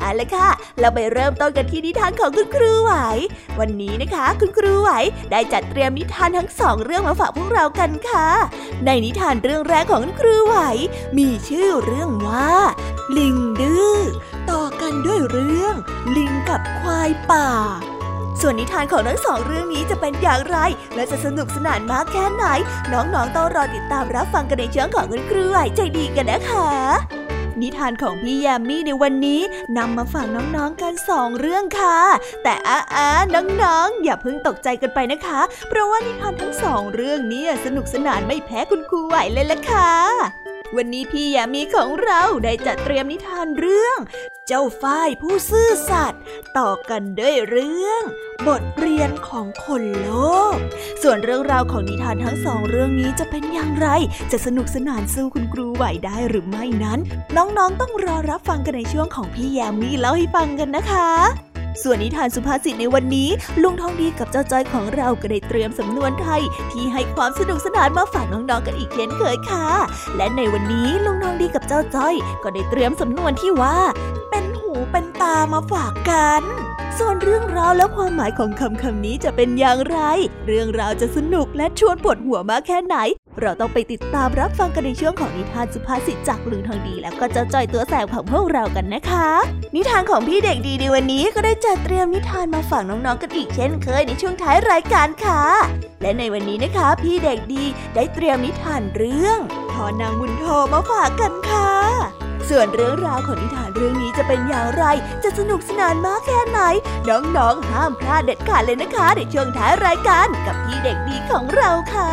เอาละค่ะ เราไปเริ่มต้นกันที่นิทานของคุณครูไหว วันนี้นะคะ คุณครูไหวได้จัดเตรียมนิทานทั้งสองเรื่องมาฝากพวกเรากันค่ะ ในนิทานเรื่องแรกของคุณครูไหว มีชื่อเรื่องว่า ลิงดื้อต่อกันด้วยเรื่อง ลิงกับควายป่าส่วนนิทานของทั้งสองเรื่องนี้จะเป็นอย่างไร และจะสนุกสนานมากแค่ไหน น้องๆต้องรอติดตามรับฟังกันในช่วงของคุณครูไหวใจดีกันนะคะ นิทานของพี่ยามีในวันนี้นำมาฝากน้องๆกันสองเรื่องค่ะ แต่อ้าอาน้องๆ อย่าเพิ่งตกใจกันไปนะคะ เพราะว่านิทานทั้งสองเรื่องนี้สนุกสนานไม่แพ้คุณครูไหวเลยล่ะค่ะ วันนี้พี่แยมมี่ของเราได้จัดเตรียมนิทานเรื่อง เจ้าฝ้ายผู้ซื่อสัตย์ต่อกันด้วยเรื่อง บทเรียนของคนโลก ส่วนเรื่องราวของนิทานทั้งสองเรื่องนี้จะเป็นอย่างไร จะสนุกสนานสู้คุณครูไหวได้หรือไม่นั้น น้องๆต้องรอรับฟังกันในช่วงของพี่แยมมี่เล่าให้ฟังกันนะคะ ส่วนนิทานสุภาษิตในวันนี้ ลุงทองดีกับเจ้าจ้อยของเราก็ได้เตรียมสำนวนไทย ที่ให้ความสนุกสนานมาฝากน้องๆกันอีกเช่นเคยค่ะ และในวันนี้ลุงทองดีกับเจ้าจ้อย ก็ได้เตรียมสำนวนที่ว่า เป็นหูเป็นตามาฝากกันส่วนเรื่องราวและความหมายของคำคำนี้จะเป็นอย่างไร เรื่องราวจะสนุกและชวนปวดหัวมากแค่ไหน เราต้องไปติดตามรับฟังกันในช่วงของนิทานสุภาษิตจากลุงทองดี แล้วก็เจ้าจ้อยตัวแสบของพวกเรากันนะคะ นิทานของพี่เด็กดีในวันนี้ก็ได้จัดเตรียมนิทานมาฝากน้องๆกันอีกเช่นเคยในช่วงท้ายรายการค่ะ และในวันนี้นะคะ พี่เด็กดีได้เตรียมนิทานเรื่องทอนางบุญโทมาฝากกันค่ะส่วนเรื่องราวของนิทานเรื่องนี้จะเป็นอย่างไร จะสนุกสนานมากแค่ไหน น้องๆ ห้ามพลาดเด็ดขาดเลยนะคะ ในช่วงท้ายรายการกับพี่เด็กดีของเราค่ะ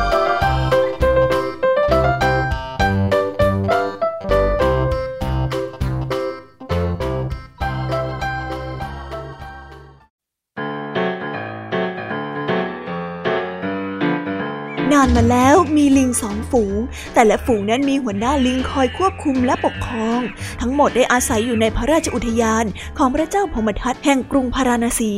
านมาแล้วมีลิงสองฝูง แต่ละฝูงนั้นมีหัวหน้าลิงคอยควบคุมและปกครอง ทั้งหมดได้อาศัยอยู่ในพระราชอุทยานของพระเจ้าพมทัตแห่งกรุงพาราณสี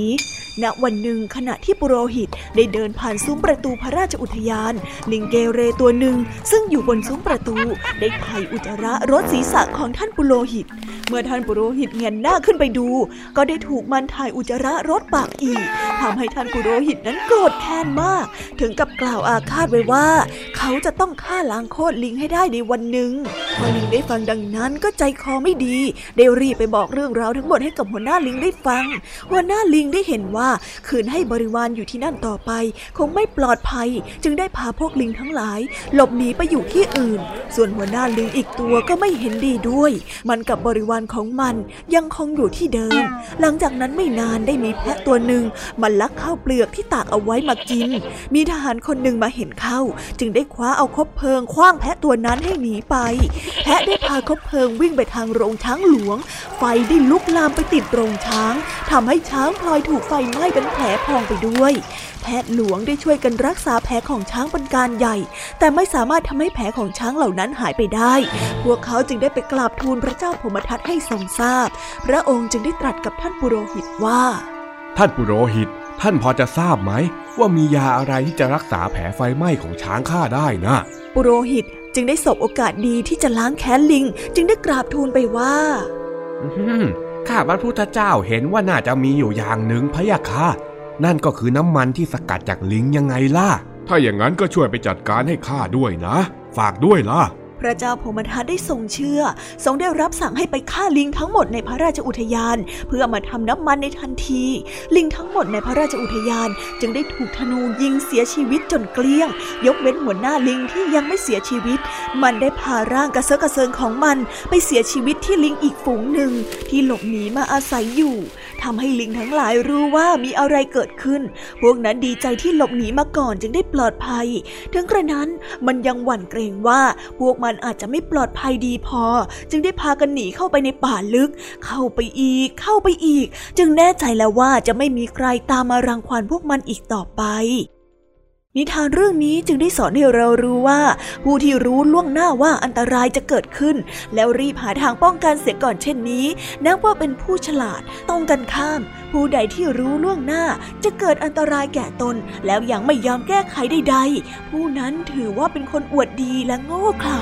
ณวันหนึ่งขณะที่ปุโรหิตได้เดินผ่านซุ้มประตูพระราชอุทยาน ลิงเกเรตัวหนึ่งซึ่งอยู่บนซุ้มประตู ได้ไถ่อุจจาระรถศีรษะของท่านปุโรหิต มื่อท่านปุโรหิตเงนหน้าขึ้นไปดู ก็ได้ถูกมันถ่ายอุจจาระรถปากอีกทำให้ท่านปุโรหิตนั้นโกรธแค้นมาก ถึงกับกล่าวอาฆาตไว้ว่า เขาจะต้องฆ่าล้างโคตรลิงให้ได้ในวันหนึ่งพอลิงได้ฟังดังนั้นก็ใจคอไม่ดี ได้รีบไปบอกเรื่องราวทั้งหมดให้กับหัวหน้าลิงได้ฟัง หัวหน้าลิงได้เห็นว่าคืนให้บริวารอยู่ที่นั่นต่อไป คงไม่ปลอดภัย จึงได้พาพวกลิงทั้งหลาย หลบหนีไปอยู่ที่อื่น ส่วนหัวหน้าลิงอีกตัวก็ไม่เห็นดีด้วย มันกับบริวารของมันยังคงอยู่ที่เดิม หลังจากนั้นไม่นานได้มีแพะตัวหนึ่งมันลักข้าวเปลือกที่ตากเอาไว้มากิน มีทหารคนหนึ่งมาเห็นเข้า จึงได้คว้าเอาคบเพลิงคว้างแพะตัวนั้นให้หนีไป แพะได้พาคบเพลิงวิ่งไปทางโรงช้างหลวง ไฟได้ลุกลามไปติดโรงช้างทำให้ช้างพลอยถูกไฟไหม้เป็นแผลพองไปด้วย แพทย์หลวงได้ช่วยกันรักษาแผลของช้างเป็นการใหญ่ แต่ไม่สามารถทำให้แผลของช้างเหล่านั้นหายไปได้ พวกเขาจึงได้ไปกราบทูลพระเจ้าพมทัตให้ทรงทราบ พระองค์จึงได้ตรัสกับท่านปุโรหิตว่า ท่านปุโรหิต ท่านพอจะทราบไหม ว่ามียาอะไรที่จะรักษาแผลไฟไหม้ของช้างข้าได้นะปุโรหิตจึงได้สบโอกาสดีที่จะล้างแค้นลิง จึงได้กราบทูลไปว่าอื้อหือข้าพระพุทธเจ้าเห็นว่าน่าจะมีอยู่อย่างหนึ่งพะยะค่ะ นั่นก็คือน้ำมันที่สกัดจากลิงยังไงล่ะ ถ้าอย่างนั้นก็ช่วยไปจัดการให้ข้าด้วยนะ ฝากด้วยล่ะ พระเจ้าพมทัตได้ทรงเชื่อ ทรงได้รับสั่งให้ไปฆ่าลิงทั้งหมดในพระราชอุทยาน เพื่อมาทำน้ำมันในทันที ลิงทั้งหมดในพระราชอุทยาน จึงได้ถูกธนูยิงเสียชีวิตจนเกลี้ยง ยกเว้นหัวหน้าลิงที่ยังไม่เสียชีวิต มันได้พาร่างกระเซาะกระเซิงของมัน ไปเสียชีวิตที่ลิงอีกฝูงหนึ่ง ที่หลบหนีมาอาศัยอยู่ทำให้ลิงทั้งหลายรู้ว่ามีอะไรเกิดขึ้น พวกนั้นดีใจที่หลบหนีมาก่อนจึงได้ปลอดภัย ถึงกระนั้นมันยังหวั่นเกรงว่าพวกมันอาจจะไม่ปลอดภัยดีพอ จึงได้พากันหนีเข้าไปในป่าลึก เข้าไปอีก เข้าไปอีก จึงแน่ใจแล้วว่าจะไม่มีใครตามมารังควานพวกมันอีกต่อไป นิทานเรื่องนี้จึงได้สอนให้เรารู้ว่า ผู้ที่รู้ล่วงหน้าว่าอันตรายจะเกิดขึ้น แล้วรีบหาทางป้องกันเสียก่อนเช่นนี้ นับว่าเป็นผู้ฉลาดต้องกันข้าม ผู้ใดที่รู้ล่วงหน้าจะเกิดอันตรายแก่ตน แล้วยังไม่ยอมแก้ไขใดๆ ผู้นั้นถือว่าเป็นคนอวดดีและโง่เขลา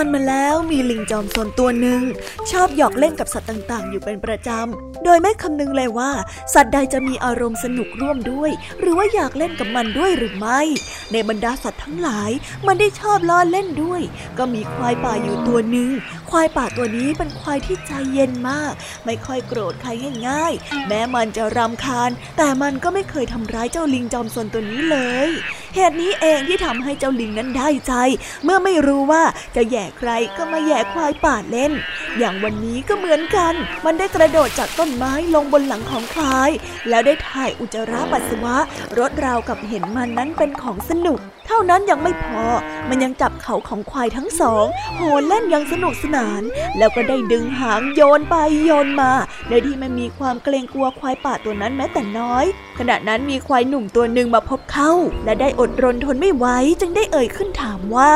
านมาแล้วมีลิงจอมซนตัวหนึ่งชอบหยอกเล่นกับสัตว์ต่างๆ อยู่เป็นประจำ โดยไม่คำนึงเลยว่า สัตว์ใดจะมีอารมณ์สนุกร่วมด้วย หรือว่าอยากเล่นกับมันด้วยหรือไม่ ในบรรดาสัตว์ทั้งหลาย มันได้ชอบล้อเล่นด้วย ก็มีควายป่าอยู่ตัวหนึ่งควายป่าตัวนี้เป็นควายที่ใจเย็นมาก ไม่ค่อยโกรธใครง่ายๆ แม้มันจะรำคาญ แต่มันก็ไม่เคยทำร้ายเจ้าลิงจอมซนตัวนี้เลย เหตุนี้เองที่ทำให้เจ้าลิงนั้นได้ใจ เมื่อไม่รู้ว่าจะแย่ใครก็มาแย่ควายป่าเล่น อย่างวันนี้ก็เหมือนกัน มันได้กระโดดจากต้นไม้ลงบนหลังของควาย แล้วได้ถ่ายอุจจาระปัสสาวะรถราวกับเห็นมันนั้นเป็นของสนุก เท่านั้นยังไม่พอ มันยังจับเขาของควายทั้งสองโหนเล่นอย่างสนุกสนาน แล้วก็ได้ดึงหางโยนไปโยนมาโดยที่ไม่มีความเกรงกลัวควายป่าตัวนั้นแม้แต่น้อย ขณะนั้นมีควายหนุ่มตัวหนึ่งมาพบเข้า และได้อดรนทนไม่ไหวจึงได้เอ่ยขึ้นถามว่า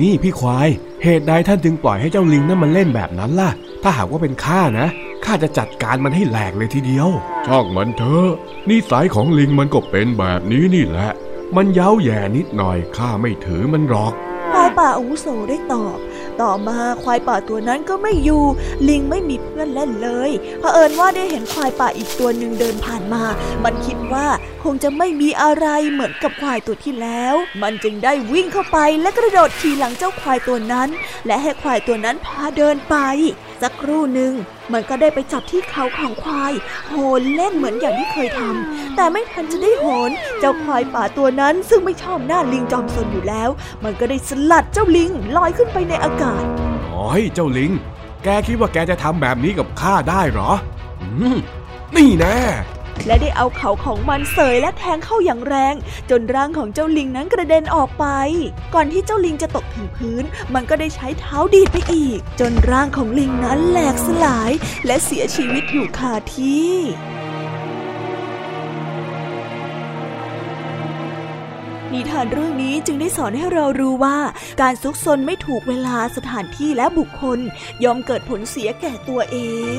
นี่พี่ควาย เหตุใดท่านจึงปล่อยให้เจ้าลิงนั่นมันเล่นแบบนั้นล่ะ ถ้าหากว่าเป็นข้านะข้าจะจัดการมันให้แหลกเลยทีเดียวช่างมันเถอะนิสัยของลิงมันก็เป็นแบบนี้นี่แหละ มันเย้าแย่นิดหน่อยข้าไม่ถือมันหรอกควายป่าอาวุโสได้ตอบ ต่อมาควายป่าตัวนั้นก็ไม่อยู่ ลิงไม่มีเพื่อนเล่นเลยเผอิญว่าได้เห็นควายป่าอีกตัวหนึ่งเดินผ่านมา มันคิดว่าคงจะไม่มีอะไรเหมือนกับควายตัวที่แล้ว มันจึงได้วิ่งเข้าไปและกระโดดขี่หลังเจ้าควายตัวนั้น และให้ควายตัวนั้นพาเดินไป สักครู่หนึ่งมันก็ได้ไปจับที่เขาของควาย โหนเล่นเหมือนอย่างที่เคยทำแต่ไม่ทันจะได้โหน เจ้าควายป่าตัวนั้นซึ่งไม่ชอบหน้าลิงจอมซนอยู่แล้ว มันก็ได้สลัดเจ้าลิงลอยขึ้นไปในอากาศโอ้ยเจ้าลิง แกคิดว่าแกจะทำแบบนี้กับข้าได้เหรอ อืมนี่แน่ และได้เอาเขาของมันเสยและแทงเข้าอย่างแรง จนร่างของเจ้าลิงนั้นกระเด็นออกไป ก่อนที่เจ้าลิงจะตกถึงพื้น มันก็ได้ใช้เท้าดีดไปอีก จนร่างของลิงนั้นแหลกสลาย และเสียชีวิตอยู่คาที่นิทานเรื่องนี้จึงได้สอนให้เรารู้ว่า การซุกซนไม่ถูกเวลาสถานที่และบุคคลย่อมเกิดผลเสียแก่ตัวเอง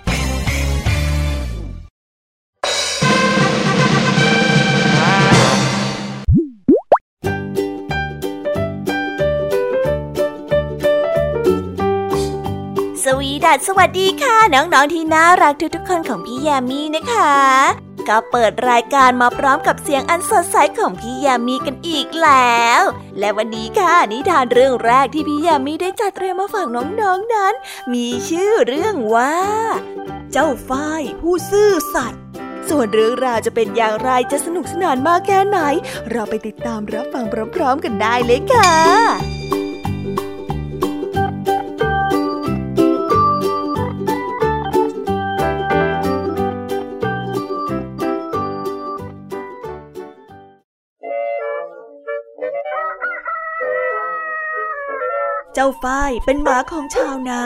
วีดัสสวัสดีค่ะ น้องๆที่น่ารักทุกๆคนของพี่ยามีนะคะ ก็เปิดรายการมาพร้อมกับเสียงอันสดใสของพี่ยามีกันอีกแล้ว และวันนี้ค่ะนิทานเรื่องแรกที่พี่ยามีได้จัดเตรียมมาฝากน้องๆนนั้น มีชื่อเรื่องว่า เจ้าฝ้ายผู้ซื่อสัตย์ส่วนเรื่องราวจะเป็นอย่างไรจะสนุกสนานมากแค่ไหน เราไปติดตามรับฟังพร้อมๆกันได้เลยค่ะ จ้าฝ้ายเป็นหมาของชาวนา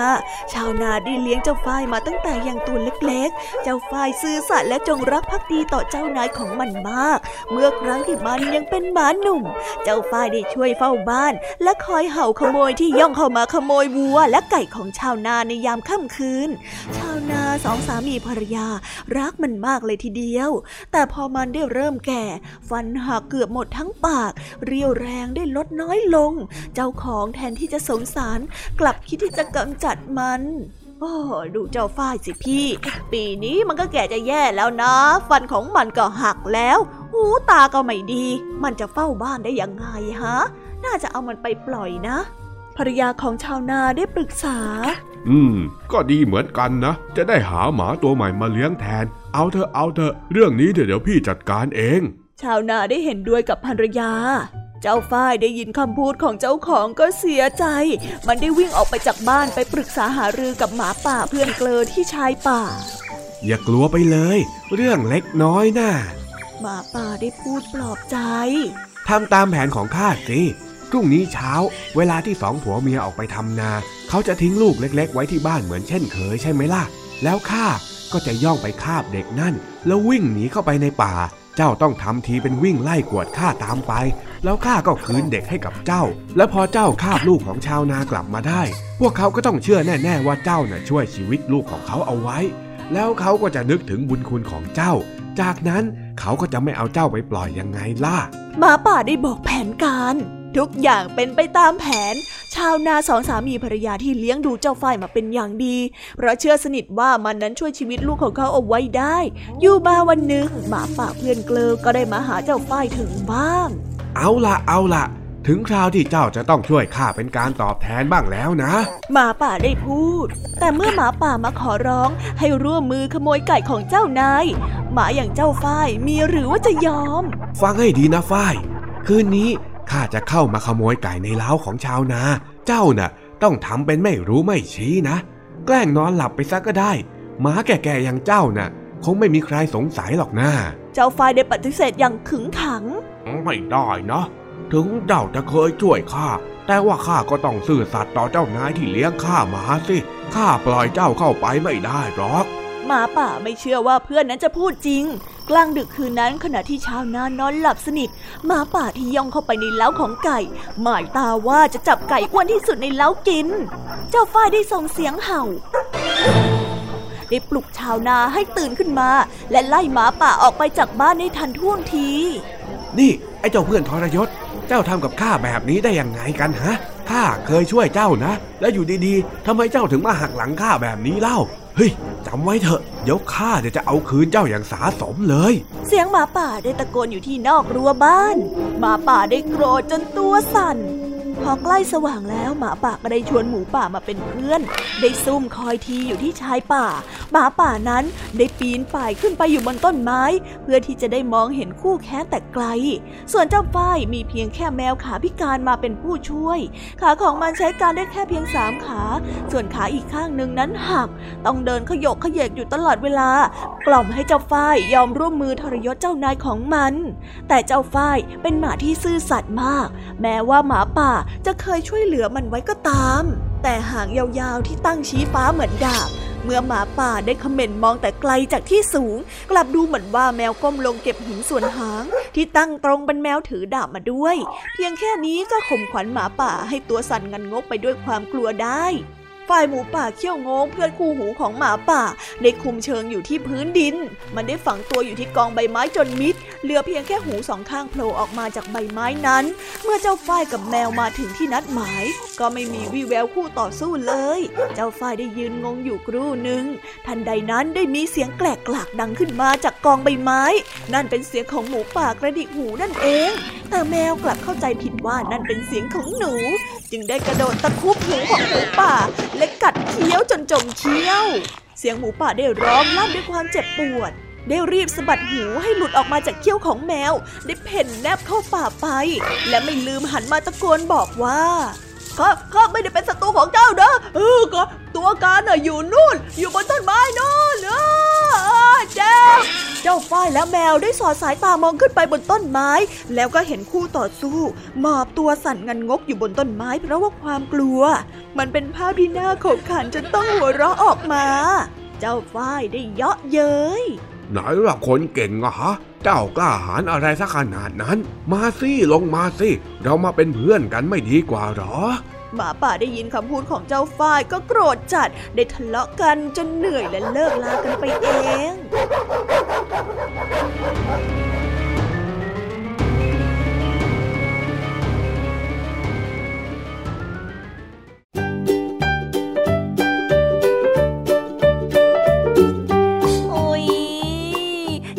ชาวนาได้เลี้ยงเจ้าฝ้ายมาตั้งแต่ยังตัวเล็กๆ เจ้าฝ้ายซื่อสัตย์และจงรักภักดีต่อเจ้านายของมันมาก เมื่อครั้งที่มันยังเป็นหมาหนุ่ม เจ้าฝ้ายได้ช่วยเฝ้าบ้าน และคอยเห่าขโมยที่ย่องเข้ามาขโมยวัวและไก่ของชาวนาในยามค่ำคืน ชาวนาสองสามีภรรยา รักมันมากเลยทีเดียว แต่พอมันได้เริ่มแก่ ฟันหักเกือบหมดทั้งปาก เรียวแรงได้ลดน้อยลง เจ้าของแทนที่จะสงสาร กลับคิดที่จะกำจัดมันโอ้ดูเจ้าฝ้ายสิพี่ ปีนี้มันก็แก่จะแย่แล้วนะ ฟันของมันก็หักแล้ว หูตาก็ไม่ดี มันจะเฝ้าบ้านได้ยังไงฮะ น่าจะเอามันไปปล่อยนะ ภรรยาของชาวนาได้ปรึกษา อืม ก็ดีเหมือนกันนะ จะได้หาหมาตัวใหม่มาเลี้ยงแทน เอาเถอะเอาเถอะ เรื่องนี้เดี๋ยวเดี๋ยวพี่จัดการเอง ชาวนาได้เห็นด้วยกับภรรยา เจ้าฝ้ายได้ยินคำพูดของเจ้าของก็เสียใจ มันได้วิ่งออกไปจากบ้านไปปรึกษาหารือกับหมาป่าเพื่อนเกลอที่ชายป่ามอย่ากลัวไปเลย เรื่องเล็กน้อยนะ่ะหมาป่าได้พูดปลอบใจทำตามแผนของข้าสิพรุ่งนี้เช้า เวลาที่สองผัวเมียออกไปทำนา เขาจะทิ้งลูกเล็ก ๆ ไว้ที่บ้านเหมือนเช่นเคยใช่ไหมล่ะ แล้วข้าก็จะย่องไปคาบเด็กนั่น แล้ววิ่งหนีเข้าไปในป่า เจ้าต้องทำทีเป็นวิ่งไล่กวดข้าตามไป แล้วข้าก็คืนเด็กให้กับเจ้า และพอเจ้าคาบลูกของชาวนากลับมาได้ พวกเขาก็ต้องเชื่อแน่ ๆ ว่าเจ้าน่ะช่วยชีวิตลูกของเขาเอาไว้ แล้วเขาก็จะนึกถึงบุญคุณของเจ้า จากนั้นเขาก็จะไม่เอาเจ้าไปปล่อยยังไงล่ะหมาป่าได้บอกแผนการ ทุกอย่างเป็นไปตามแผน ชาวนาสองสามีภรรยาที่เลี้ยงดูเจ้าฝ้ายมาเป็นอย่างดี เพราะเชื่อสนิทว่ามันนั้นช่วยชีวิตลูกของเขาเอาไว้ได้ อยู่มาวันหนึ่งหมาป่าเพื่อนเกลอก็ได้มาหาเจ้าฝ้ายถึงบ้าน เอาละเอาละถึงคราวที่เจ้าจะต้องช่วยข้าเป็นการตอบแทนบ้างแล้วนะ หมาป่าได้พูด แต่เมื่อหมาป่ามาขอร้องให้ร่วมมือขโมยไก่ของเจ้านาย หมาอย่างเจ้าฝ้ายมีหรือว่าจะยอม ฟังให้ดีนะฝ้าย คืนนี้ ข้าจะเข้ามาขโมยไก่ในเล้าของชาวนา เจ้าน่ะ ต้องทำเป็นไม่รู้ไม่ชี้นะ แกล้งนอนหลับไปซะก็ได้หมาแก่ๆอย่างเจ้าน่ะ คงไม่มีใครสงสัยหรอกนะเจ้าฝ่ายได้ปฏิเสธอย่างขึงขัง ไม่ได้นะถึงเจ้าจะเคยช่วยข้าแต่ว่าข้าก็ต้องซื่อสัตย์ต่อเจ้านายที่เลี้ยงข้ามาสิข้าปล่อยเจ้าเข้าไปไม่ได้หรอก หมาป่าไม่เชื่อว่าเพื่อนนั้นจะพูดจริง กลางดึกคืนนั้นขณะที่ชาวนานอนหลับสนิทหมาป่าที่ย่องเข้าไปในเล้าของไก่ หมายตาว่าจะจับไก่อ้วนที่สุดในเล้ากิน เจ้าฝ้ายได้ส่งเสียงเห่าได้ปลุกชาวนาให้ตื่นขึ้นมา และไล่หมาป่าออกไปจากบ้านในทันท่วงที นี่ ไอ้เจ้าเพื่อนทรยศ เจ้าทำกับข้าแบบนี้ได้ยังไงกันฮะข้าเคยช่วยเจ้านะ แล้วอยู่ดีๆทำไมเจ้าถึงมาหักหลังข้าแบบนี้เล่า เฮ้ยจำไว้เถอะ เดี๋ยวข้าจะเอาคืนเจ้าอย่างสาสมเลย เสียงหมาป่าได้ตะโกนอยู่ที่นอกรั้วบ้าน หมาป่าได้โกรธจนตัวสั่น พอใกล้สว่างแล้วหมาป่าก็ได้ชวนหมูป่ามาเป็นเพื่อน ได้ซุ่มคอยทีอยู่ที่ชายป่า หมาป่านั้นได้ปีนป่ายขึ้นไปอยู่บนต้นไม้ เพื่อที่จะได้มองเห็นคู่แค้นแต่ไกล ส่วนเจ้าฝ้ายมีเพียงแค่แมวขาพิการมาเป็นผู้ช่วย ขาของมันใช้การได้แค่เพียงสามขา ส่วนขาอีกข้างหนึ่งนั้นหัก ต้องเดินขยกขยเยกอยู่ตลอดเวลา กล่อมให้เจ้าฝ้ายยอมร่วมมือทรยศเจ้านายของมัน แต่เจ้าฝ้ายเป็นหมาที่ซื่อสัตย์มาก แม้ว่าหมาป่าจะเคยช่วยเหลือมันไว้ก็ตาม แต่หางยาวๆที่ตั้งชี้ฟ้าเหมือนดาบ เมื่อหมาป่าได้คเมนมองแต่ไกลจากที่สูง กลับดูเหมือนว่าแมวก้มลงเก็บหินส่วนหาง ที่ตั้งตรงเป็นแมวถือดาบมาด้วย เพียงแค่นี้ก็ข่มขวัญหมาป่าให้ตัวสั่นงันงกไปด้วยความกลัวได้ ฝ่ายหมูป่าเขี้ยวงงเพื่อนคู่หูของหมาป่า ได้คุมเชิงอยู่ที่พื้นดิน มันได้ฝังตัวอยู่ที่กองใบไม้จนมิด เหลือเพียงแค่หูสองข้างโผล่ออกมาจากใบไม้นั้น เมื่อเจ้าฝ้ายกับแมวมาถึงที่นัดหมาย ก็ไม่มีวี่แววคู่ต่อสู้เลย เจ้าฝ้ายได้ยืนงงอยู่ครู่หนึ่งทันใดนั้นได้มีเสียงแกลกกลากดังขึ้นมาจากกองใบไม้ นั่นเป็นเสียงของหมูป่ากระดิกหูนั่นเอง แต่แมวกลับเข้าใจผิดว่านั่นเป็นเสียงของหนู จึงได้กระโดดตะคุบหูของหมูป่าและกัดเคี้ยวจนจมเคี้ยว เสียงหมูป่าได้ร้องลั่นด้วยความเจ็บปวด ได้รีบสะบัดหูให้หลุดออกมาจากเขี้ยวของแมว ได้เพ่นแนบเข้าป่าไป และไม่ลืมหันมาตะโกนบอกว่า ข้าข้าไม่ได้เป็นศัตรูของเจ้านะเออก็ตัวการน่ะอยู่นู่น อยู่บนต้นไม้นู่นเออเจ้าเจ้าฝ้ายและแมวได้สอดสายตามองขึ้นไปบนต้นไม้ แล้วก็เห็นคู่ต่อสู้หมอบตัวสั่นงันงกอยู่บนต้นไม้เพราะว่าความกลัว มันเป็นภาพที่น่าขบขันจนต้องหัวเราะออกมา เจ้าฝ้ายได้เยาะเย้ย ไหนล่ะคนเก่งอะฮะ เจ้ากล้าหาญอะไรสักขนาดนั้น มาสิลงมาสิ เรามาเป็นเพื่อนกันไม่ดีกว่าหรอหมาป่าได้ยินคำพูดของเจ้าฝ้ายก็โกรธจัด ได้ทะเลาะกันจนเหนื่อยและเลิกลากันไปเอง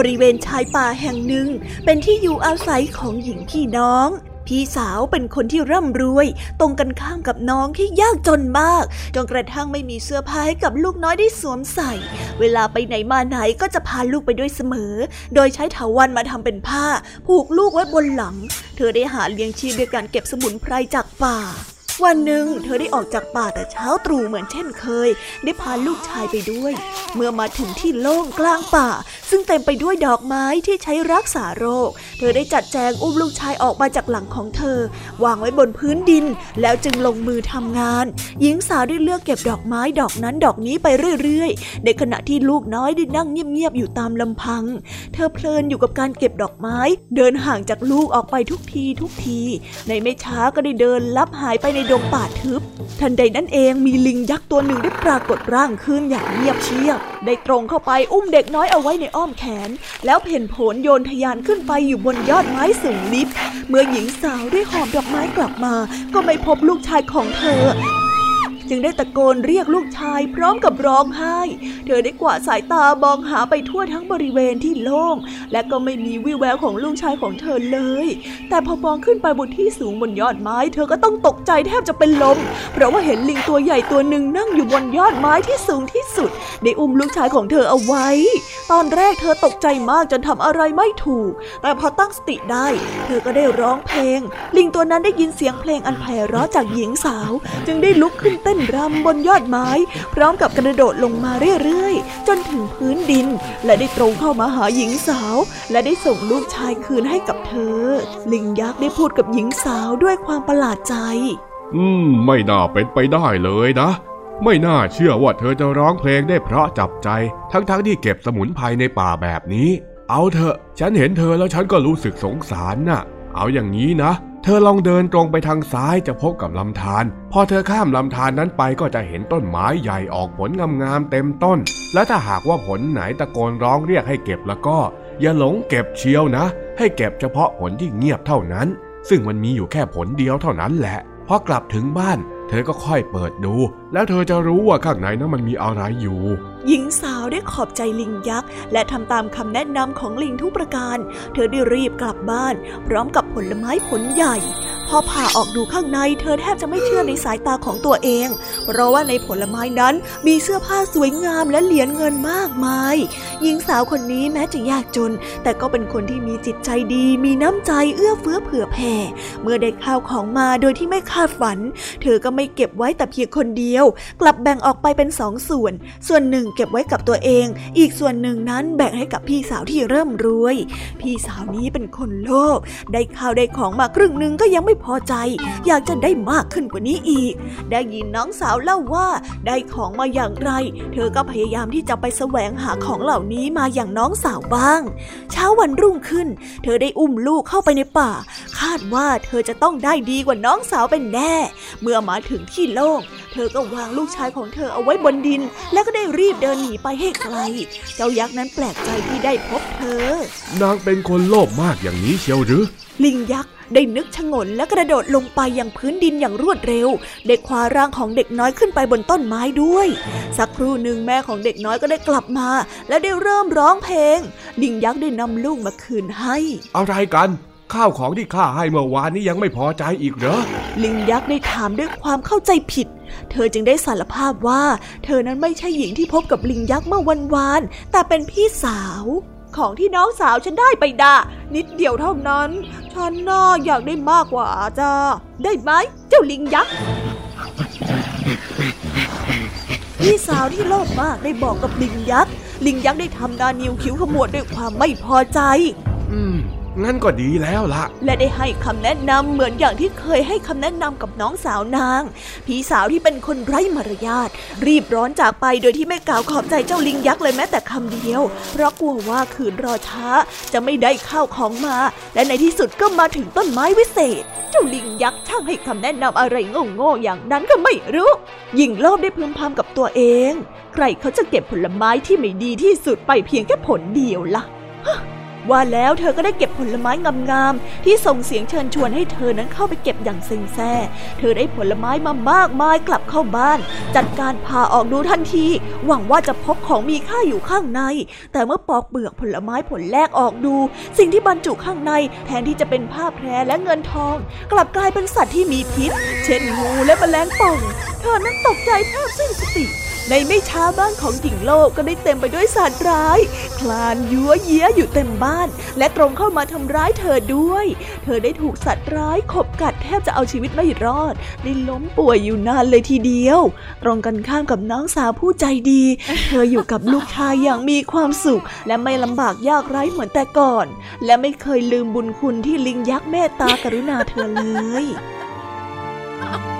บริเวณชายป่าแห่งหนึ่ง เป็นที่อยู่อาศัยของหญิงพี่น้อง พี่สาวเป็นคนที่ร่ำรวย ตรงกันข้ามกับน้องที่ยากจนมาก จนกระทั่งไม่มีเสื้อผ้าให้กับลูกน้อยได้สวมใส่ เวลาไปไหนมาไหนก็จะพาลูกไปด้วยเสมอ โดยใช้เถาวันมาทำเป็นผ้า ผูกลูกไว้บนหลัง เธอได้หาเลี้ยงชีพด้วยการเก็บสมุนไพรจากป่า วันหนึ่งเธอได้ออกจากป่าแต่เช้าตรู่เหมือนเช่นเคย ได้พาลูกชายไปด้วย เมื่อมาถึงที่โล่งกลางป่า ซึ่งเต็มไปด้วยดอกไม้ที่ใช้รักษาโรค เธอได้จัดแจงอุ้มลูกชายออกมาจากหลังของเธอ วางไว้บนพื้นดิน แล้วจึงลงมือทำงาน หญิงสาวได้เลือกเก็บดอกไม้ดอกนั้นดอกนี้ไปเรื่อยๆ ในขณะที่ลูกน้อยได้นั่งเงียบๆอยู่ตามลำพัง เธอเพลินอยู่กับการเก็บดอกไม้ เดินห่างจากลูกออกไปทุกทีทุกที ในไม่ช้าก็ได้เดินลับหายไปในดงป่าทึบ ทันใดนั้นเองมีลิงยักษ์ตัวหนึ่งได้ปรากฏร่างขึ้นอย่างเงียบเชียบ ได้ตรงเข้าไปอุ้มเด็กน้อยเอาไว้ในอ้อมแขน แล้วเพ่นโผลโยนทะยานขึ้นไปอยู่บนยอดไม้สูงลิบ เมื่อหญิงสาวได้หอบดอกไม้กลับมา ก็ไม่พบลูกชายของเธอ จึงได้ตะโกนเรียกลูกชายพร้อมกับร้องไห้ เธอได้กวาดสายตามองหาไปทั่วทั้งบริเวณที่โล่ง และก็ไม่มีวี่แววของลูกชายของเธอเลย แต่พอมองขึ้นไปบนที่สูงบนยอดไม้ เธอก็ต้องตกใจแทบจะเป็นลม เพราะว่าเห็นลิงตัวใหญ่ตัวหนึ่งนั่งอยู่บนยอดไม้ที่สูงที่สุด ได้อุ้มลูกชายของเธอเอาไว้ ตอนแรกเธอตกใจมากจนทำอะไรไม่ถูก แต่พอตั้งสติได้ เธอก็ได้ร้องเพลง ลิงตัวนั้นได้ยินเสียงเพลงอันไพเราะจากหญิงสาว จึงได้ลุกขึ้นเต้นรำบนยอดไม้ พร้อมกับกระโดดลงมาเรื่อยๆ จนถึงพื้นดิน และได้ตรงเข้ามาหาหญิงสาว และได้ส่งลูกชายคืนให้กับเธอ ลิงยักษ์ได้พูดกับหญิงสาวด้วยความประหลาดใจ อืม ไม่น่าเป็นไปได้เลยนะ ไม่น่าเชื่อว่าเธอจะร้องเพลงได้เพราะจับใจ ทั้งๆทที่เก็บสมุนไพรในป่าแบบนี้ เอาเถอะ ฉันเห็นเธอแล้วฉันก็รู้สึกสงสารน่ะ เอาอย่างนี้นะ เธอลองเดินตรงไปทางซ้ายจะพบกับลำธาร พอเธอข้ามลำธารนั้นไปก็จะเห็นต้นไม้ใหญ่ออกผลงามๆเต็มต้น และถ้าหากว่าผลไหนตะโกนร้องเรียกให้เก็บแล้วก็ อย่าหลงเก็บเชียวนะ ให้เก็บเฉพาะผลที่เงียบเท่านั้น ซึ่งมันมีอยู่แค่ผลเดียวเท่านั้นแหละ พอกลับถึงบ้าน เธอก็ค่อยเปิดดู แล้วเธอจะรู้ว่าข้างในนั้นมันมีอะไรอยู่ หญิงสาวได้ขอบใจลิงยักษ์ และทำตามคำแนะนำของลิงทุกประการ เธอได้รีบกลับบ้าน พร้อมกับผลไม้ผลใหญ่ พอผ่าออกดูข้างในเธอแทบจะไม่เชื่อในสายตาของตัวเอง เพราะว่าในผลไม้นั้นมีเสื้อผ้าสวยงามและเหรียญเงินมากมาย หญิงสาวคนนี้แม้จะยากจน แต่ก็เป็นคนที่มีจิตใจดี มีน้ำใจเอื้อเฟื้อเผื่อแผ่ เมื่อได้ข้าวของมาโดยที่ไม่คาดฝัน เธอก็ไม่เก็บไว้แต่เพียงคนเดียว กลับแบ่งออกไปเป็นสองส่วน ส่วนหนึ่งเก็บไว้กับตัวเอง อีกส่วนหนึ่งนั้นแบ่งให้กับพี่สาวที่เริ่มรวย พี่สาวนี้เป็นคนโลภได้ข้าวได้ของมาครึ่งหนึ่งก็ยังไม่พอใจ อยากจะได้มากขึ้นกว่านี้อีก ได้ยินน้องสาวเล่าว่าได้ของมาอย่างไร เธอก็พยายามที่จะไปแสวงหาของเหล่านี้มาอย่างน้องสาวบ้าง เช้าวันรุ่งขึ้น เธอได้อุ้มลูกเข้าไปในป่า คาดว่าเธอจะต้องได้ดีกว่าน้องสาวเป็นแน่ เมื่อมาถึงที่โล่งเธอก็วางลูกชายของเธอเอาไว้บนดิน แล้วก็ได้รีบเดินหนีไปให้ไกล เจ้ายักษ์นั้นแปลกใจที่ได้พบเธอ นางเป็นคนโลภมากอย่างนี้เชียวหรือ ลิงยักษ์ ได้นึกชงนและกระโดดลงไปยังพื้นดินอย่างรวดเร็ว ได้คว้าร่างของเด็กน้อยขึ้นไปบนต้นไม้ด้วย สักครู่หนึ่งแม่ของเด็กน้อยก็ได้กลับมา และได้เริ่มร้องเพลง ลิงยักษ์ได้นำลูกมาคืนให้ อะไรกัน ข้าวของที่ข้าให้เมื่อวานนี้ยังไม่พอใจอีกเหรอ ลิงยักษ์ได้ถามด้วยความเข้าใจผิดเธอจึงได้สารภาพว่า เธอนั้นไม่ใช่หญิงที่พบกับลิงยักษ์เมื่อวันวาน แต่เป็นพี่สาว ของที่น้องสาวฉันได้ไปด่านิดเดียวเท่านั้น ฉันน่าอยากได้มากกว่าจ้าได้ไหมเจ้าลิงยักษ์พี่สาวที่โลภมากได้บอกกับลิงยักษ์ ลิงยักษ์ได้ทำดานิวคิ้วขมวดด้วยความไม่พอใจ อืม งั้นก็ดีแล้วละและได้ให้คำแนะนำเหมือนอย่างที่เคยให้คำแนะนำกับน้องสาวนาง พี่สาวที่เป็นคนไร้มารยาทรีบร้อนจากไปโดยที่ไม่กล่าวขอบใจเจ้าลิงยักษ์เลยแม้แต่คำเดียว เพราะกลัวว่าคืนรอช้าจะไม่ได้ข้าวของมา และในที่สุดก็มาถึงต้นไม้วิเศษ เจ้าลิงยักษ์ช่างให้คำแนะนำอะไรโง่ๆอย่างนั้นก็ไม่รู้ยิ่งโลภได้พึมพำกับตัวเอง ใครเขาจะเก็บผลไม้ที่ไม่ดีที่สุดไปเพียงแค่ผลเดียวละ่ะ ว่าแล้วเธอก็ได้เก็บผลไม้งามๆที่ส่งเสียงเชิญชวนให้เธอนั้นเข้าไปเก็บอย่างเซ็งแซ่เธอได้ผลไม้มามากมายกลับเข้าบ้าน จัดการพาออกดูทันที หวังว่าจะพบของมีค่าอยู่ข้างใน แต่เมื่อปอกเปลือกผลไม้ผลแรกออกดู สิ่งที่บรรจุข้างในแทนที่จะเป็นผ้าแพรและเงินทอง กลับกลายเป็นสัตว์ที่มีพิษ เช่นงูและแมลงป่อง เธอนั้นตกใจแทบสิ้นสติ ในไม่ช้าบ้านของหญิงโลกก็ได้เต็มไปด้วยสัตว์ร้าย คลานยัวเยี้ยอยู่เต็มบ้าน และตรงเข้ามาทำร้ายเธอด้วย เธอได้ถูกสัตว์ร้ายขบกัดแทบจะเอาชีวิตไม่รอดได้ล้มป่วยอยู่นานเลยทีเดียว ตรงกันข้ามกับน้องสาวผู้ใจดี เธออยู่กับลูกชายอย่างมีความสุข และไม่ลำบากยากไร้เหมือนแต่ก่อน และไม่เคยลืมบุญคุณที่ลิงยักษ์เมตตากรุณาเธอเลยจ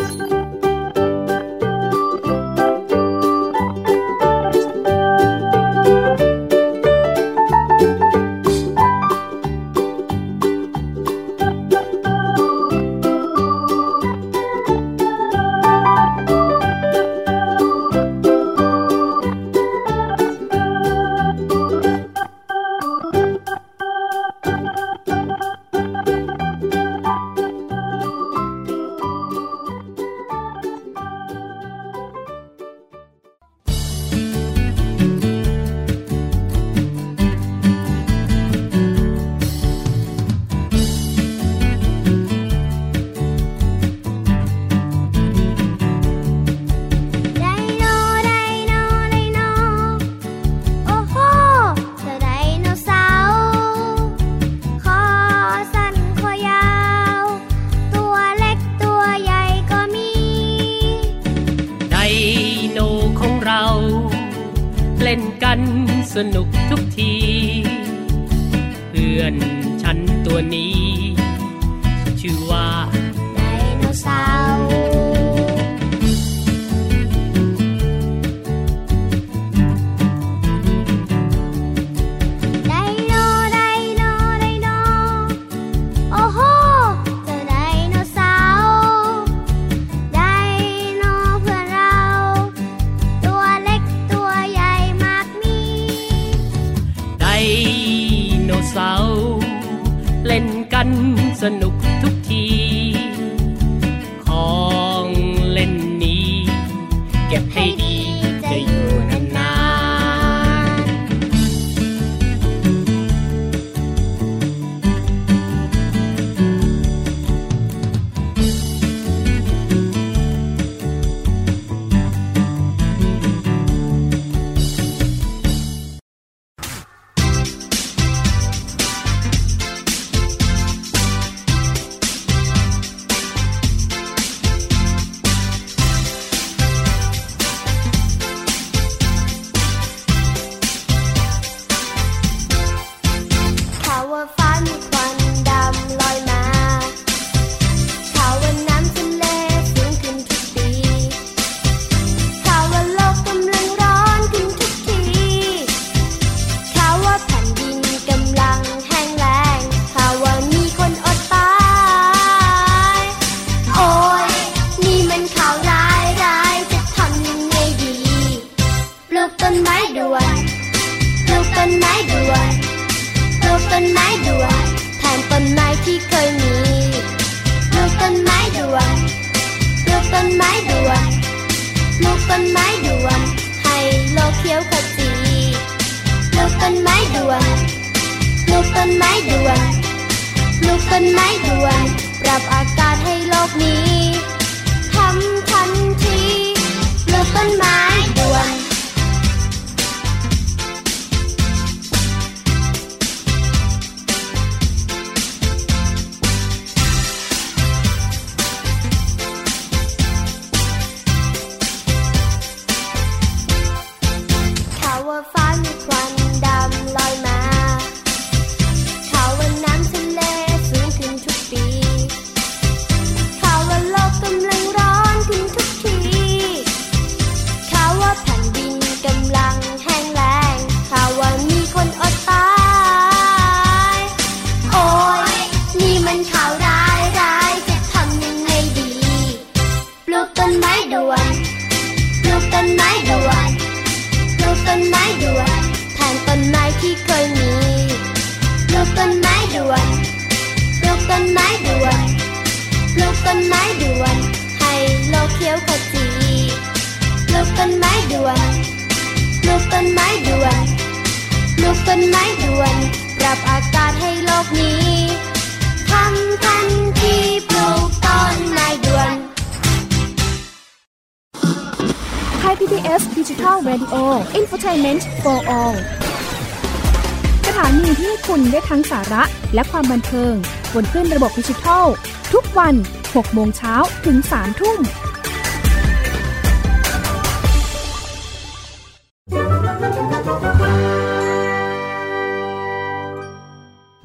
ทิง บนขึ้นระบบดิจิทัล ทุกวัน 6 โมงเช้าถึง 3 ทุ่ม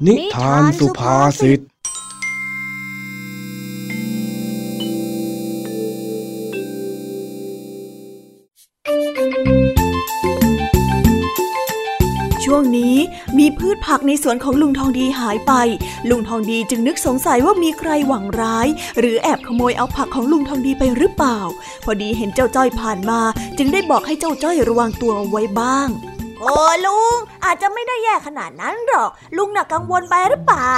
นิทานสุภาษิต ช่วงนี้มีพืชผักในสวนของลุงทองดีหายไป ลุงทองดีจึงนึกสงสัยว่ามีใครหวังร้าย หรือแอบขโมยเอาผักของลุงทองดีไปหรือเปล่า พอดีเห็นเจ้าจ้อยผ่านมา จึงได้บอกให้เจ้าจ้อยระวังตัวไว้บ้าง โอ้ลุง อาจจะไม่ได้แย่ขนาดนั้นหรอก ลุงน่ะกังวลไปหรือเปล่า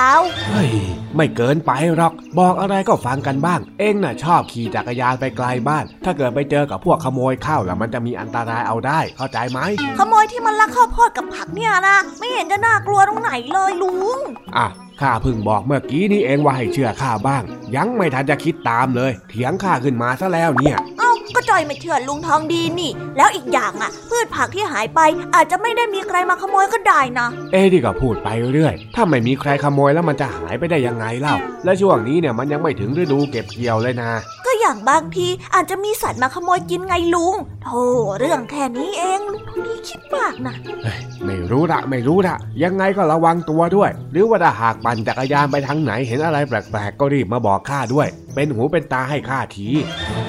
เฮ้ย ไม่เกินไปหรอก บอกอะไรก็ฟังกันบ้าง เองน่ะชอบขี่จักรยานไปไกลบ้าน ถ้าเกิดไปเจอกับพวกขโมยเข้าแล้วมันจะมีอันตรายเอาได้ เข้าใจไหม ขโมยที่มันลักข้าวโพดกับผักเนี่ยนะ ไม่เห็นจะน่ากลัวตรงไหนเลยลุง อะข้าเพิ่งบอกเมื่อกี้นี่เองว่าให้เชื่อข้าบ้าง ยังไม่ทันจะคิดตามเลย เถียงข้าขึ้นมาซะแล้วเนี่ยเอ้า ก็จอยไม่เชื่อลุงทองดีนี่ แล้วอีกอย่างอะ พืชผักที่หายไปอาจจะไม่ได้มีใครมาขโมยก็ได้นะ เอ้ที่ก็พูดไปเรื่อย ถ้าไม่มีใครขโมยแล้วมันจะหายไปได้ยังไงเล่า และช่วงนี้เนี่ยมันยังไม่ถึงฤดูเก็บเกี่ยวเลยนะ ก็อย่างบางทีอาจจะมีสัตว์มาขโมยกินไงลุงโธ่เรื่องแค่นี้เองลุงทองดีคิดมากนะเฮ้ยไม่รู้ละไม่รู้ละยังไงก็ระวังตัวด้วย หรือว่าถ้าหากปั่นจักรยานไปทางไหนเห็นอะไรแปลกๆก็รีบมาบอกข้าด้วย เป็นหูเป็นตาให้ข้าที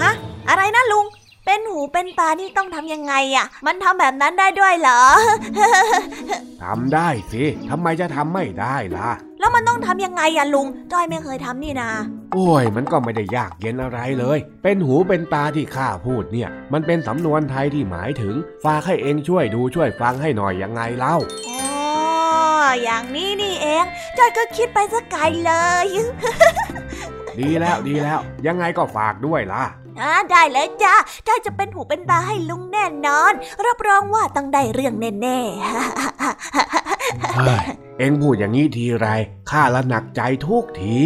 ฮะอะไรนะลุง เป็นหูเป็นตานี่ต้องทำยังไงอะ มันทำแบบนั้นได้ด้วยเหรอทำได้สิทำไมจะทำไม่ได้ล่ะ แล้วมันต้องทำยังไงอะลุงจอยไม่เคยทำนี่นาโอ้ย มันก็ไม่ได้ยากเย็นอะไรเลย เป็นหูเป็นตาที่ข้าพูดเนี่ย มันเป็นสำนวนไทยที่หมายถึง ฝากให้เองช่วยดูช่วยฟังให้หน่อยยังไงเล่าอ๋ออย่างนี้นี่เองจอยก็คิดไปสักไกลเลย ดีแล้วดีแล้ว ยังไงก็ฝากด้วยล่ะอ่า ได้เลยจ้าจอยจะเป็นหูเป็นตาให้ลุงแน่นอน รับรองว่าต้องได้เรื่องแน่ๆเฮ้ยเองพูดอย่างนี้ทีไรข้าละหนักใจทุกที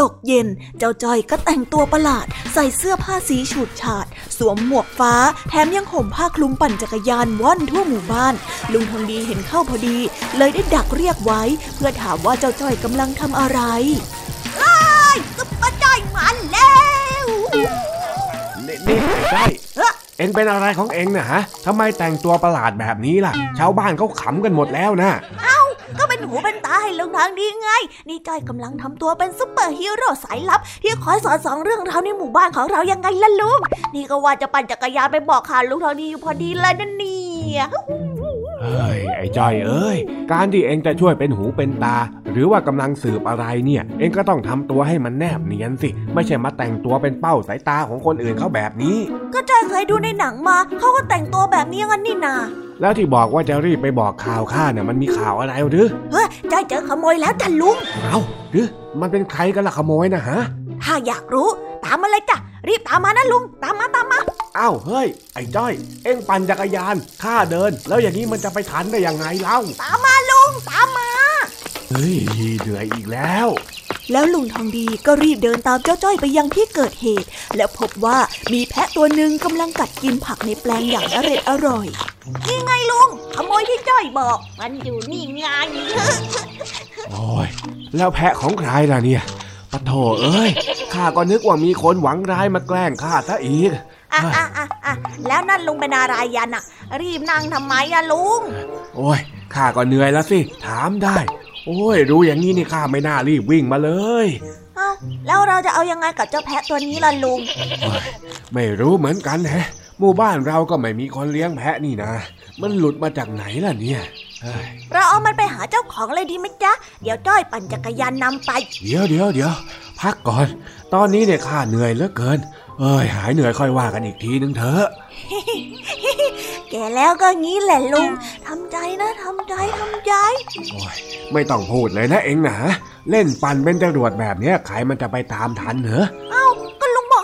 ตกเย็นเจ้าจ้อยก็แต่งตัวประหลาด ใส่เสื้อผ้าสีฉูดฉาด สวมหมวกฟ้า แถมยังห่มผ้าคลุมปั่นจักรยานว่อนทั่วหมู่บ้าน ลุงทองดีเห็นเข้าพอดี เลยได้ดักเรียกไว้ เพื่อถามว่าเจ้าจ้อยกำลังทำอะไรไอ้ซุปเปอร์จ้อยมาแล้ว นี่ใช่เอ็งเป็นอะไรของเอ็งนะฮะทำไมแต่งตัวประหลาดแบบนี้ล่ะ ชาวบ้านเขาขำกันหมดแล้วนะเอ้าก็เป็นหูเป็นตาให้ลุงทางดีไง นี่จ้อยกำลังทำตัวเป็นซุปเปอร์ฮีโร่สายลับ ที่คอยสอดส่องเรื่องราวในหมู่บ้านของเรายังไงล่ะลุง นี่ก็ว่าจะปั่นจักรยานไปบอกข่าวลุงทางดีอยู่พอดีเลยนะเนี่ย เฮ้ยไอ้จ้อยเอ้ย การที่เอ็งจะช่วยเป็นหูเป็นตา หรือว่ากำลังสืบอะไรเนี่ย เอ็งก็ต้องทำตัวให้มันแนบเนียนสิ ไม่ใช่มาแต่งตัวเป็นเป้าสายตาของคนอื่นเขาแบบนี้ ก็จ้อยเคยดูในหนังมา เขาก็แต่งตัวแบบนี้กันนี่นาแล้วที่บอกว่าจะรีบไปบอกข่าวข้าเนี่ยมันมีข่าวอะไรหรือ เฮ้ยจ้อยเจอขโมยแล้วจ้ะลุง เอ้าหรือมันเป็นใครกันล่ะขโมยนะฮะ ถ้าอยากรู้ ตามมาเลยจ้ะ รีบตามมานะลุง ตามมาตามมาอ้าวเฮ้ย ไอ้จ้อย เอ็งปั่นจักรยานข้าเดิน แล้วอย่างนี้มันจะไปทันได้ยังไงเล่า ตามมาลุง ตามมา เฮ้ยเหนื่อยอีกแล้วแล้วลุงทองดีก็รีบเดินตามเจ้าจ้อยไปยังที่เกิดเหตุ แล้วพบว่ามีแพะตัวหนึ่งกำลังกัดกินผักในแปลงอย่างอร่อยอร่อยนี่ไงลุงขโมยที่จ้อยบอก มันอยู่นี่ไงโอ้ยแล้วแพะของใครล่ะเนี่ย ปะโถเอ้ยข้าก็นึกว่ามีคนหวังร้ายมาแกล้งข้าซะอีกอะอะอะอะแล้วนั่นลุงเป็นอะไรยันอะรีบนั่งทำไมอะลุง โอ้ยข้าก็เหนื่อยแล้วสิ ถามได้ โอ้ย รู้อย่างนี้นี่ข้าไม่น่ารีบวิ่งมาเลยเอ้าแล้วเราจะเอายังไงกับเจ้าแพะตัวนี้ล่ะลุงโอ้ยไม่รู้เหมือนกันแฮะหมู่บ้านเราก็ไม่มีคนเลี้ยงแพะนี่นะ มันหลุดมาจากไหนล่ะเนี่ย เฮ้ยเราเอามันไปหาเจ้าของเลยดีไหมจ๊ะ เดี๋ยวจ้อยปั่นจักรยานนำไป เดี๋ยวเดี๋ยวเดี๋ยวพักก่อน ตอนนี้เนี่ยข้าเหนื่อยเหลือเกิน เอ้ยหายเหนื่อยค่อยว่ากันอีกทีนึงเถอะแกแล้วก็งี้แหละลุงทำใจนะทำใจทำใจโอ้ยไม่ต้องพูดเลยนะเองนะเล่นปั่นเป็นจรวดแบบเนี้ยใครมันจะไปตามทันเหรอเอ้าก็ลุงบอก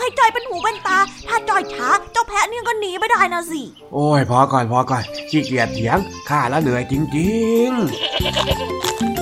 ให้จอยเป็นหูเป็นตา ถ้าจอยช้าเจ้าแพะเนี่ยก็หนีไม่ได้นะสิ โอ้ยพอก่อนพอก่อนขี้เกียจเถียงข้าแล้วเหนื่อยจริง ๆ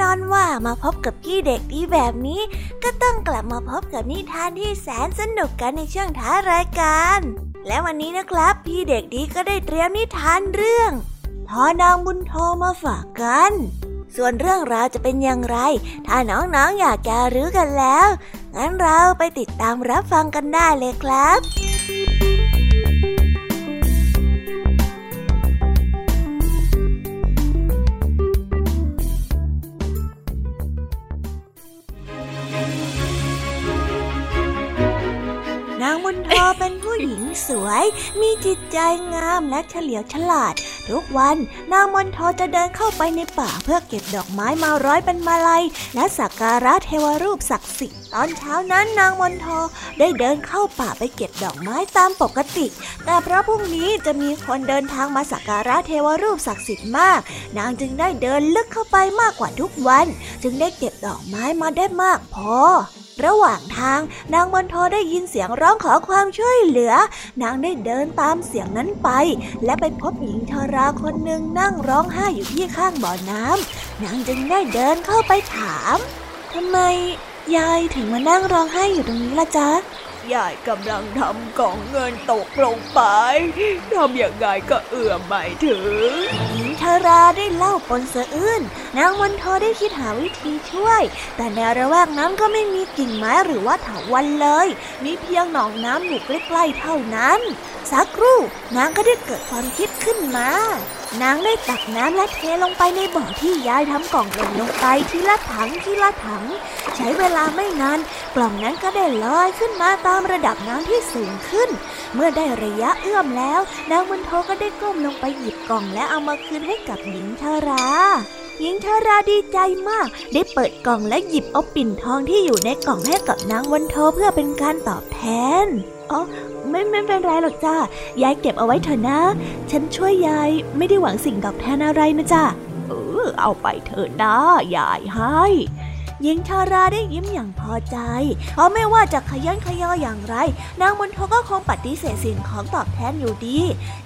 น่นอนว่ามาพบกับพี่เด็กดีแบบนี้ ก็ต้องกลับมาพบกับนิทานที่แสนสนุกกันในช่วงท้ารายการ และวันนี้นะครับ พี่เด็กดีก็ได้เตรียมนิทานเรื่องทอนางบุญโทมาฝากกัน ส่วนเรื่องราวจะเป็นอย่างไร ถ้าน้องๆออยากจะรู้กันแล้ว งั้นเราไปติดตามรับฟังกันได้เลยครับ นางบุญทอเป็นผู้หญิงสวย มีจิตใจงามและเฉลียวฉลาด ทุกวันนางมนทอจะเดินเข้าไปในป่าเพื่อเก็บดอกไม้มาร้อยเป็นมาลัย และสักการะเทวรูปศักดิ์สิทธิ์ตอนเช้านั้นนางมนทอได้เดินเข้าป่าไปเก็บดอกไม้ตามปกติ แต่เพราะพรุ่งนี้จะมีคนเดินทางมาสักการะเทวรูปศักดิ์สิทธิ์มาก นางจึงได้เดินลึกเข้าไปมากกว่าทุกวัน จึงได้เก็บดอกไม้มาได้มากพอ ระหว่างทางนางมนโทได้ยินเสียงร้องขอความช่วยเหลือ นางได้เดินตามเสียงนั้นไป และไปพบหญิงชราคนหนึ่งนั่งร้องไห้อยู่ที่ข้างบ่อน้ำนางจึงได้เดินเข้าไปถามทำไมยายถึงมานั่งร้องไห้อยู่ตรงนี้ล่ะจ๊ะ ยายกำลังทำกล่องเงินตกลงไปทำอย่างไงก็เอื้อมไม่ถึงหญิงชาราได้เล่าปนสะอื้นนางวันทอได้คิดหาวิธีช่วย แต่ในระแวกนั้นก็ไม่มีกิ่งไม้หรือว่าเถาวันเลย มีเพียงหนองน้ำอยู่ใกล้ๆเท่านั้น สักครู่นางก็ได้เกิดความคิดขึ้นมา นางได้ตักน้ำและเทลงไปในบ่อที่ยายทำกล่องเงินลงไปทีละถังทีละถัง ใช้เวลาไม่นานกล่องนั้นก็ได้ลอยขึ้นมาตามระดับน้ำที่สูงขึ้น เมื่อได้ระยะเอื้อมแล้ว นางมันโทก็ได้ก้มลงไปหยิบกล่องและเอามาคืนให้กับหญิงชาราหญิงชาราดีใจมาก ได้เปิดกล่องและหยิบเอาปิ่นทองที่อยู่ในกล่องให้กับนางวันโทเพื่อเป็นการตอบแทนอ๋อ ไม่ไม่เป็นไรหรอกจ้ายายเก็บเอาไว้เถอะนะ ฉันช่วยยายไม่ได้หวังสิ่งตอบแทนอะไรนะจ้าเออเอาไปเถอะนะยายให้หญิงชาราได้ยิ้มอย่างพอใจ เพราะไม่ว่าจะขยันขยออย่างไร นางมนทก็คงปฏิเสธสิ่งของตอบแทนอยู่ดี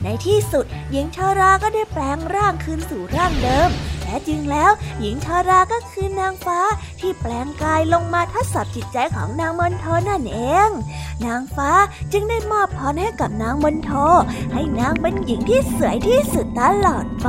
ในที่สุดหญิงชาราก็ได้แปลงร่างคืนสู่ร่างเดิม ท้จริงแล้ว หญิงชาราก็คือนางฟ้าที่แปลงกายลงมาทดสอบจิตใจของนางมนโทนั่นเอง นางฟ้าจึงได้มอบพรให้กับนางมนโทให้นางเป็นหญิงที่สวยที่สุดตลอดไป